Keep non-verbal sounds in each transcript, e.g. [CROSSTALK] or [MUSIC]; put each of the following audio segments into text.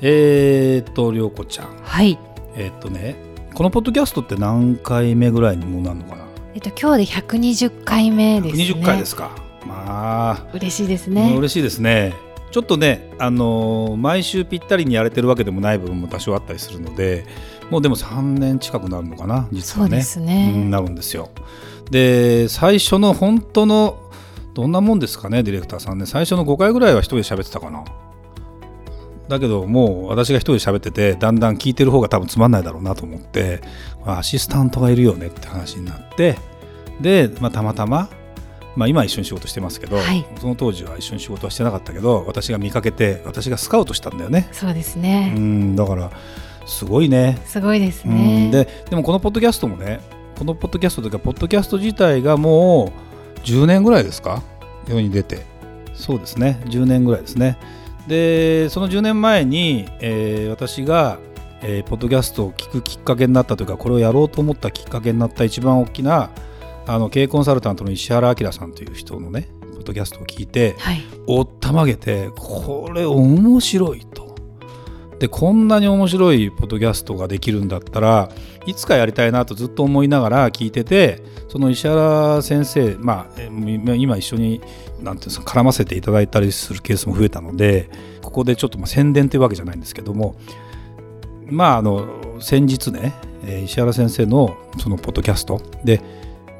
えー、っと良子ちゃん。はい。えー、っとねこのポッドキャストって何回目ぐらいにもうなるのかな？えっと今日で120回目ですね。120回ですか。まあ。嬉しいですね。嬉しいですね。ちょっとね、あのー、毎週ぴったりにやれてるわけでもない部分も多少あったりするのでもうでも3年近くなるのかな実はね。そうですね、うん、なるんですよ。で最初の本当のどんなもんですかねディレクターさんね。最初の5回ぐらいは一人で喋ってたかなだけどもう私が一人で喋っててだんだん聞いてる方が多分つまんないだろうなと思ってアシスタントがいるよねって話になってで、まあ、たまたままあ、今は一緒に仕事してますけど、はい、その当時は一緒に仕事はしてなかったけど私が見かけて私がスカウトしたんだよね。そうですね。うんだからすごいね。すごいですね。ででもこのポッドキャストもねこのポッドキャストというかポッドキャスト自体がもう10年ぐらいですか？世に出て。そうですね。10年ぐらいですねでその10年前に、えー、私が、えー、ポッドキャストを聞くきっかけになったというかこれをやろうと思ったきっかけになった一番大きなあの経営コンサルタントの石原明さんという人のねポッドキャストを聞いて、はい、おったまげてこれ面白いと。でこんなに面白いポッドキャストができるんだったらいつかやりたいなとずっと思いながら聞いててその石原先生まあ今一緒になんていうんですか絡ませていただいたりするケースも増えたのでここでちょっとまあ宣伝というわけじゃないんですけどもまああの先日ね石原先生のそのポッドキャストで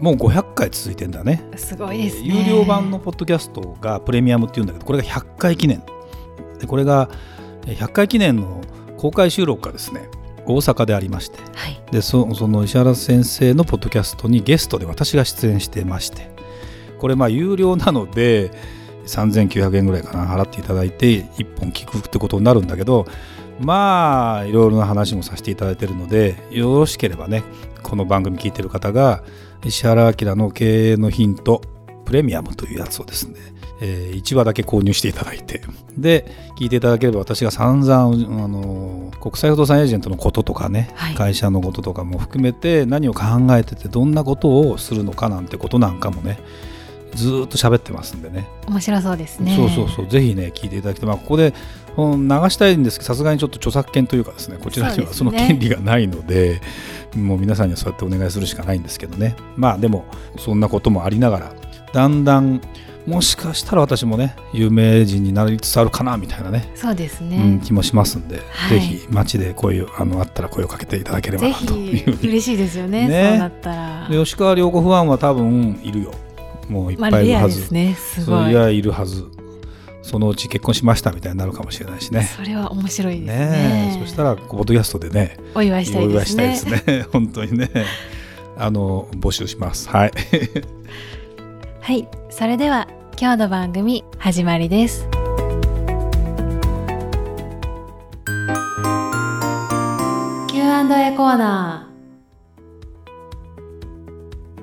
もう500回続いてんだね。すごいです、ね、有料版のポッドキャストがプレミアムっていうんだけどこれが100回記念。でこれが100回記念の公開収録がですね大阪でありまして、はい、でその石原先生のポッドキャストにゲストで私が出演してましてこれまあ有料なので3900円ぐらいかな払っていただいて1本聞くってことになるんだけどまあいろいろな話もさせていただいてるのでよろしければねこの番組聞いてる方が石原明の経営のヒントプレミアムというやつをですね、えー、1話だけ購入していただいて。で聞いていただければ私が散々あの国際不動産エージェントのこととかね、はい、会社のこととかも含めて何を考えててどんなことをするのかなんてことなんかもねずっと喋ってますんでね。面白そうですね。そうそうそう。ぜひね聞いていただきたい、まあ、ここで流したいんですけどさすがにちょっと著作権というかですねこちらにはその権利がないので、ね、もう皆さんにはそうやってお願いするしかないんですけどね。まあでもそんなこともありながらだんだんもしかしたら私もね有名人になりつつあるかなみたいなねそうですね、うん、気もしますんで、はい、ぜひ街でこういうあのあったら声をかけていただければなという嬉しいですよね。ね。そうなったら。吉川良子ファンは多分いるよ。もういっぱいいるはず、まあ、ね。すごい。いやいるはず。そのうち結婚しましたみたいになるかもしれないしね。それは面白いですね。ねそしたらポッドキャストでねお祝いしたいですね。お祝いしたいですね。[LAUGHS] 本当にね。あの募集します。はいはいそれでは今日の番組始まりです。Q&A コーナ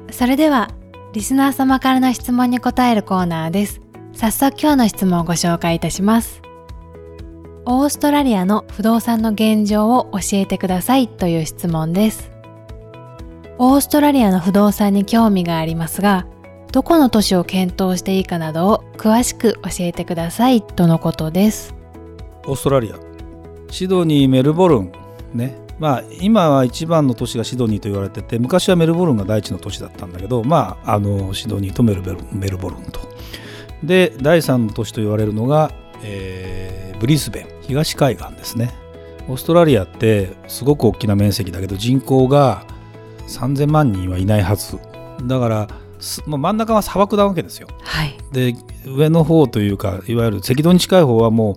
ー。それではリスナー様からの質問に答えるコーナーです。早速今日の質問をご紹介いたします。オーストラリアの不動産の現状を教えてくださいという質問です。オーストラリアの不動産に興味がありますがどこの都市を検討していいかなどを詳しく教えてくださいとのことです。オーストラリア。シドニーメルボルンね。まあ今は一番の都市がシドニーと言われてて昔はメルボルンが第一の都市だったんだけどまああのシドニーとメルベルメルボルンと。で第3の都市と言われるのが、えー、ブリスベン。東海岸ですね。オーストラリアってすごく大きな面積だけど人口が3000万人はいないはず。だからもう真ん中は砂漠なわけですよ。はい、で上の方というかいわゆる赤道に近い方はもう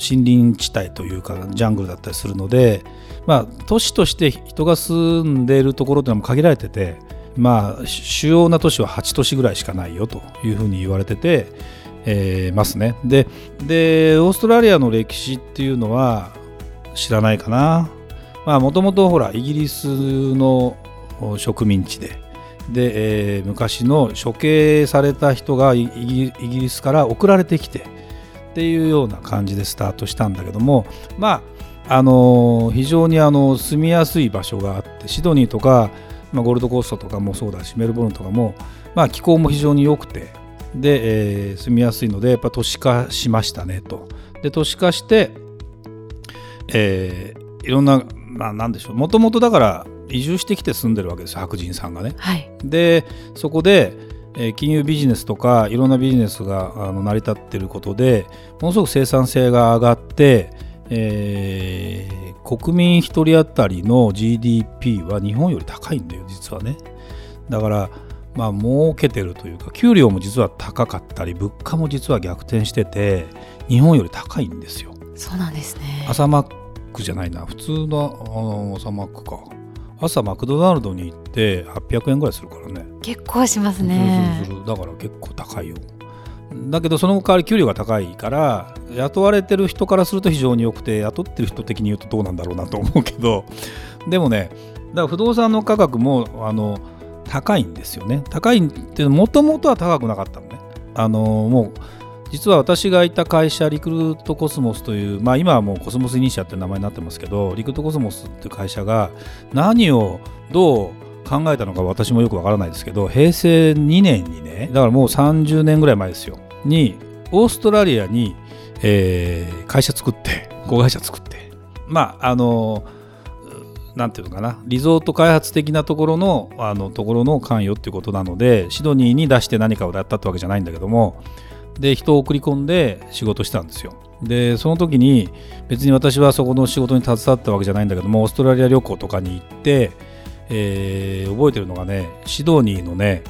森林地帯というかジャングルだったりするので、まあ、都市として人が住んでいるところというのも限られてて、まあ、主要な都市は8都市ぐらいしかないよというふうに言われてて、えー、ますね。ででオーストラリアの歴史っていうのは知らないかな。もともとほらイギリスの植民地でで、えー、昔の処刑された人がイギリスから送られてきてっていうような感じでスタートしたんだけどもまああのー、非常にあの住みやすい場所があってシドニーとか、まあ、ゴールドコーストとかもそうだしメルボルンとかも、まあ、気候も非常に良くてで、えー、住みやすいのでやっぱ都市化しましたねと。で都市化して、えー、いろんな、まあ、なんでしょうもともとだから移住してきて住んでるわけです白人さんがね。はい、でそこで、えー、金融ビジネスとかいろんなビジネスが成り立ってることでものすごく生産性が上がって、えー、国民1人当たりの GDP は日本より高いんだよ実はね。だからまあ儲けてるというか給料も実は高かったり物価も実は逆転してて日本より高いんですよ。そうなんですね朝マックじゃないな普通のあの朝マックか朝マクドナルドに行って800円ぐらいするからね。結構しますね。だから結構高いよ。だけどその代わり給料が高いから雇われてる人からすると非常に良くて雇ってる人的に言うとどうなんだろうなと思うけど。[LAUGHS] でもねだから不動産の価格もあの高いんですよね。高いってもともとは高くなかったのね。あのもう実は私がいた会社リクルートコスモスという、まあ、今はもうコスモスイニシアって名前になってますけどリクルートコスモスっていう会社が何をどう考えたのか私もよくわからないですけど平成2年にねだからもう30年ぐらい前ですよにオーストラリアに、えー、会社作って [LAUGHS] 子会社作ってまああのなんていうのかなリゾート開発的なところのあのところの関与っていうことなのでシドニーに出して何かをやったってわけじゃないんだけどもで人を送り込んで仕事したんですよ。でその時に別に私はそこの仕事に携わったわけじゃないんだけどもオーストラリア旅行とかに行って、えー、覚えてるのがねシドニーのね、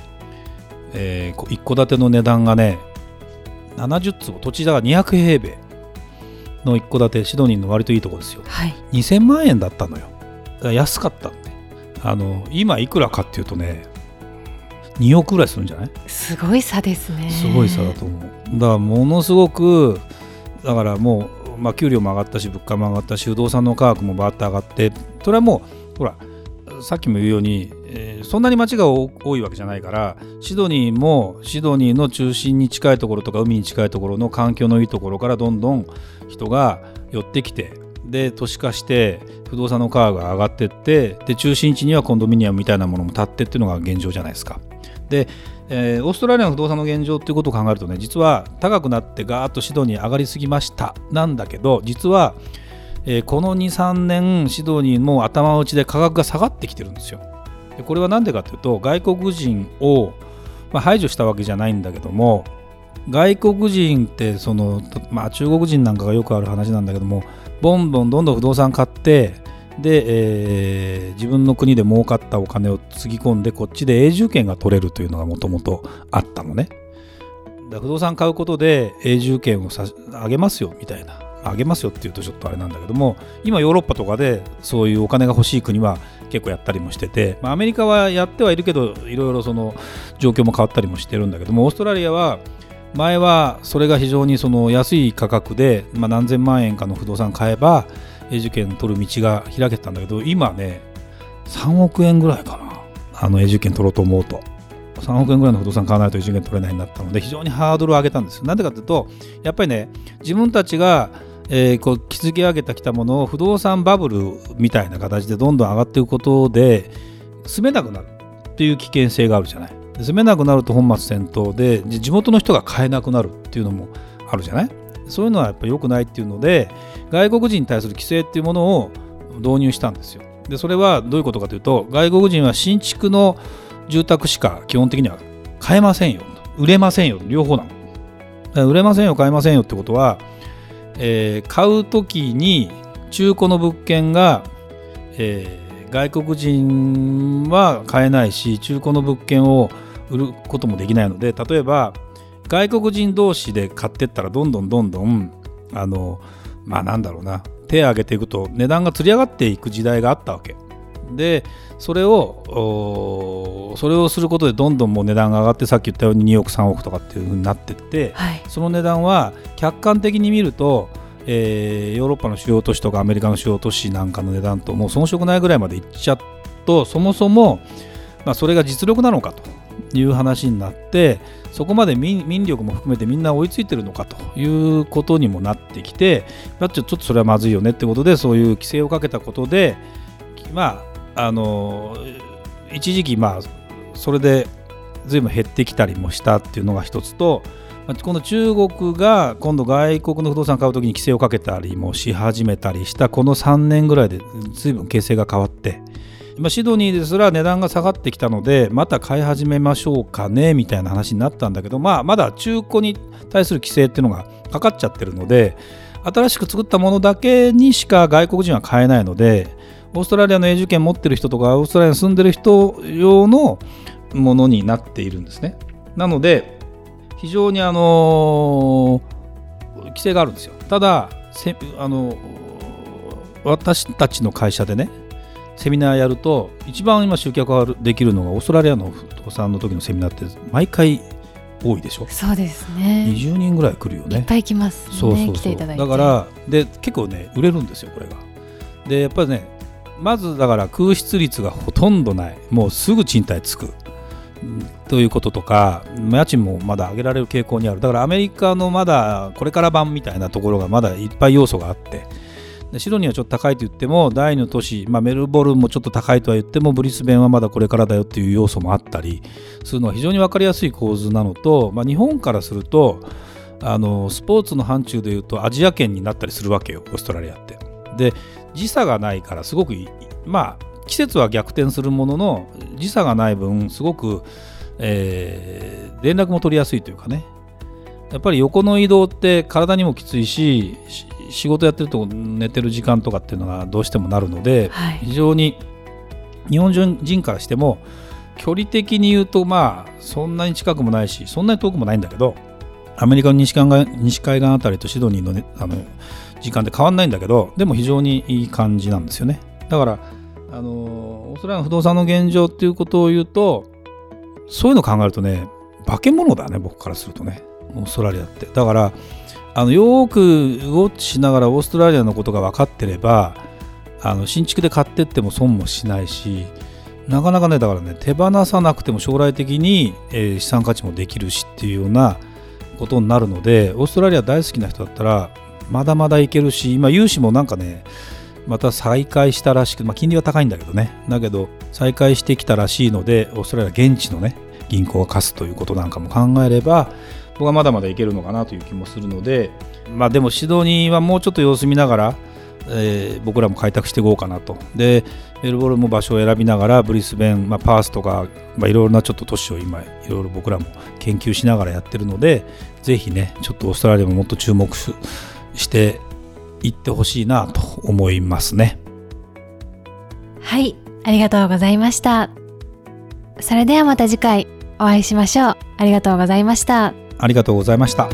えー、一戸建ての値段がね70坪土地だから200平米の一戸建てシドニーの割といいとこですよ、はい、2000万円だったのよ。安かったんであの今いくらかっていうとね2億ぐらいするんじゃない？すごい差ですね。すごい差だと思う。だからものすごくだからもう、まあ、給料も上がったし物価も上がったし不動産の価格もバーッと上がってそれはもうほらさっきも言うように、えー、そんなに街が多いわけじゃないからシドニーもシドニーの中心に近いところとか海に近いところの環境のいいところからどんどん人が寄ってきてで都市化して不動産の価格が上がってってで中心地にはコンドミニアムみたいなものも建ってっていうのが現状じゃないですか。で、えー、オーストラリアの不動産の現状っていうことを考えるとね実は高くなってガーッとシドニー上がりすぎましたなんだけど実は、えー、この23年シドニーも頭打ちで価格が下がってきてるんですよ。でこれは何でかというと外国人を、まあ、排除したわけじゃないんだけども外国人ってその、まあ、中国人なんかがよくある話なんだけどもボンボンどんどん不動産買ってで、えー、自分の国で儲かったお金をつぎ込んでこっちで永住権が取れるというのがもともとあったのね。不動産買うことで永住権をさあげますよみたいな。あげますよっていうとちょっとあれなんだけども今ヨーロッパとかでそういうお金が欲しい国は結構やったりもしてて、まあ、アメリカはやってはいるけどいろいろその状況も変わったりもしてるんだけどもオーストラリアは前はそれが非常にその安い価格で、まあ、何千万円かの不動産買えば永住権取る道が開けたんだけど今ね3億円ぐらいかな。あの永住権取ろうと思うと。3億円ぐらいの不動産買わないと永住権取れないんだったので非常にハードルを上げたんですなんでかというとやっぱりね自分たちがえー、こう築き上げてきたものを不動産バブルみたいな形でどんどん上がっていくことで住めなくなるっていう危険性があるじゃない。住めなくなると本末転倒で地元の人が買えなくなるっていうのもあるじゃない。そういうのはやっぱり良くないっていうので外国人に対する規制っていうものを導入したんですよ。でそれはどういうことかというと外国人は新築の住宅しか基本的には買えませんよ売れませんよ両方なの。売れませんよ買えませんよってことは、えー、買う時に中古の物件が、えー、外国人は買えないし中古の物件を売ることもできないので例えば外国人同士で買ってったらどんどんどんどんあのまあなんだろうな。手を挙げていくと値段がつり上がっていく時代があったわけ。でそれをそれをすることでどんどんもう値段が上がってさっき言ったように2億3億とかっていうふうになってって、はい、その値段は客観的に見ると、えーヨーロッパの主要都市とかアメリカの主要都市なんかの値段ともう遜色ないぐらいまでいっちゃうとそもそも、まあ、それが実力なのかという話になってそこまで民力も含めてみんな追いついてるのかということにもなってきてやっちょっとそれはまずいよねってことでそういう規制をかけたことでまああの一時期まあそれで随分減ってきたりもしたっていうのが一つとこの中国が今度外国の不動産買うときに規制をかけたりもし始めたりしたこの3年ぐらいで随分形勢が変わって今シドニーですら値段が下がってきたのでまた買い始めましょうかねみたいな話になったんだけど、まあ、まだ中古に対する規制っていうのがかかっちゃってるので新しく作ったものだけにしか外国人は買えないのでオーストラリアの永住権持ってる人とかオーストラリアに住んでる人用のものになっているんですね。なので非常にあの規制があるんですよ。ただあの私たちの会社でねセミナーやると一番今集客ができるのがオーストラリアの不動産の時のセミナーって毎回多いでしょ？そうですね。20人ぐらい来るよね。いっぱい来ますね。そうそうそう。来ていただからで結構ね売れるんですよこれが。でやっぱりねまずだから空室率がほとんどない。もうすぐ賃貸つく。うんということとか家賃もまだ上げられる傾向にある。だからアメリカのまだこれから版みたいなところがまだいっぱい要素があってでシドニーはちょっと高いと言っても第二の都市、まあ、メルボルンもちょっと高いとは言ってもブリスベンはまだこれからだよっていう要素もあったりするのは非常に分かりやすい構図なのと、まあ、日本からするとあのスポーツの範疇でいうとアジア圏になったりするわけよオーストラリアって。で時差がないからすごくまあ季節は逆転するものの時差がない分すごく、えー連絡も取りやすいというかねやっぱり横の移動って体にもきついし仕事やってると寝てる時間とかっていうのがどうしてもなるのではい。非常に日本人からしても距離的に言うとまあそんなに近くもないしそんなに遠くもないんだけどアメリカの西海岸西海岸あたりとシドニーの,、ね、あの時間で変わんないんだけどでも非常にいい感じなんですよね。だからあのオーストラリアの不動産の現状っていうことを言うとそういうのを考えるとね化け物だね僕からするとね。オーストラリアって。だからあのよくウォッチしながらオーストラリアのことが分かってればあの新築で買ってっても損もしないしなかなかねだからね手放さなくても将来的に、えー資産価値もできるしっていうようなことになるのでオーストラリア大好きな人だったらまだまだいけるし今融資もなんかねまた再開したらしく、まあ、金利は高いんだけどね。だけど再開してきたらしいのでオーストラリア現地のね銀行が貸すということなんかも考えれば僕はまだまだいけるのかなという気もするのでまあでもシドニーはもうちょっと様子見ながら、えー僕らも開拓していこうかなとでメルボルンも場所を選びながらブリスベン、まあ、パースとか、まあ、いろいろなちょっと都市を今いろいろ僕らも研究しながらやってるのでぜひねちょっとオーストラリアももっと注目ししていってほしいなと思いますね。はい、ありがとうございました。それではまた次回お会いしましょう。ありがとうございました。ありがとうございました。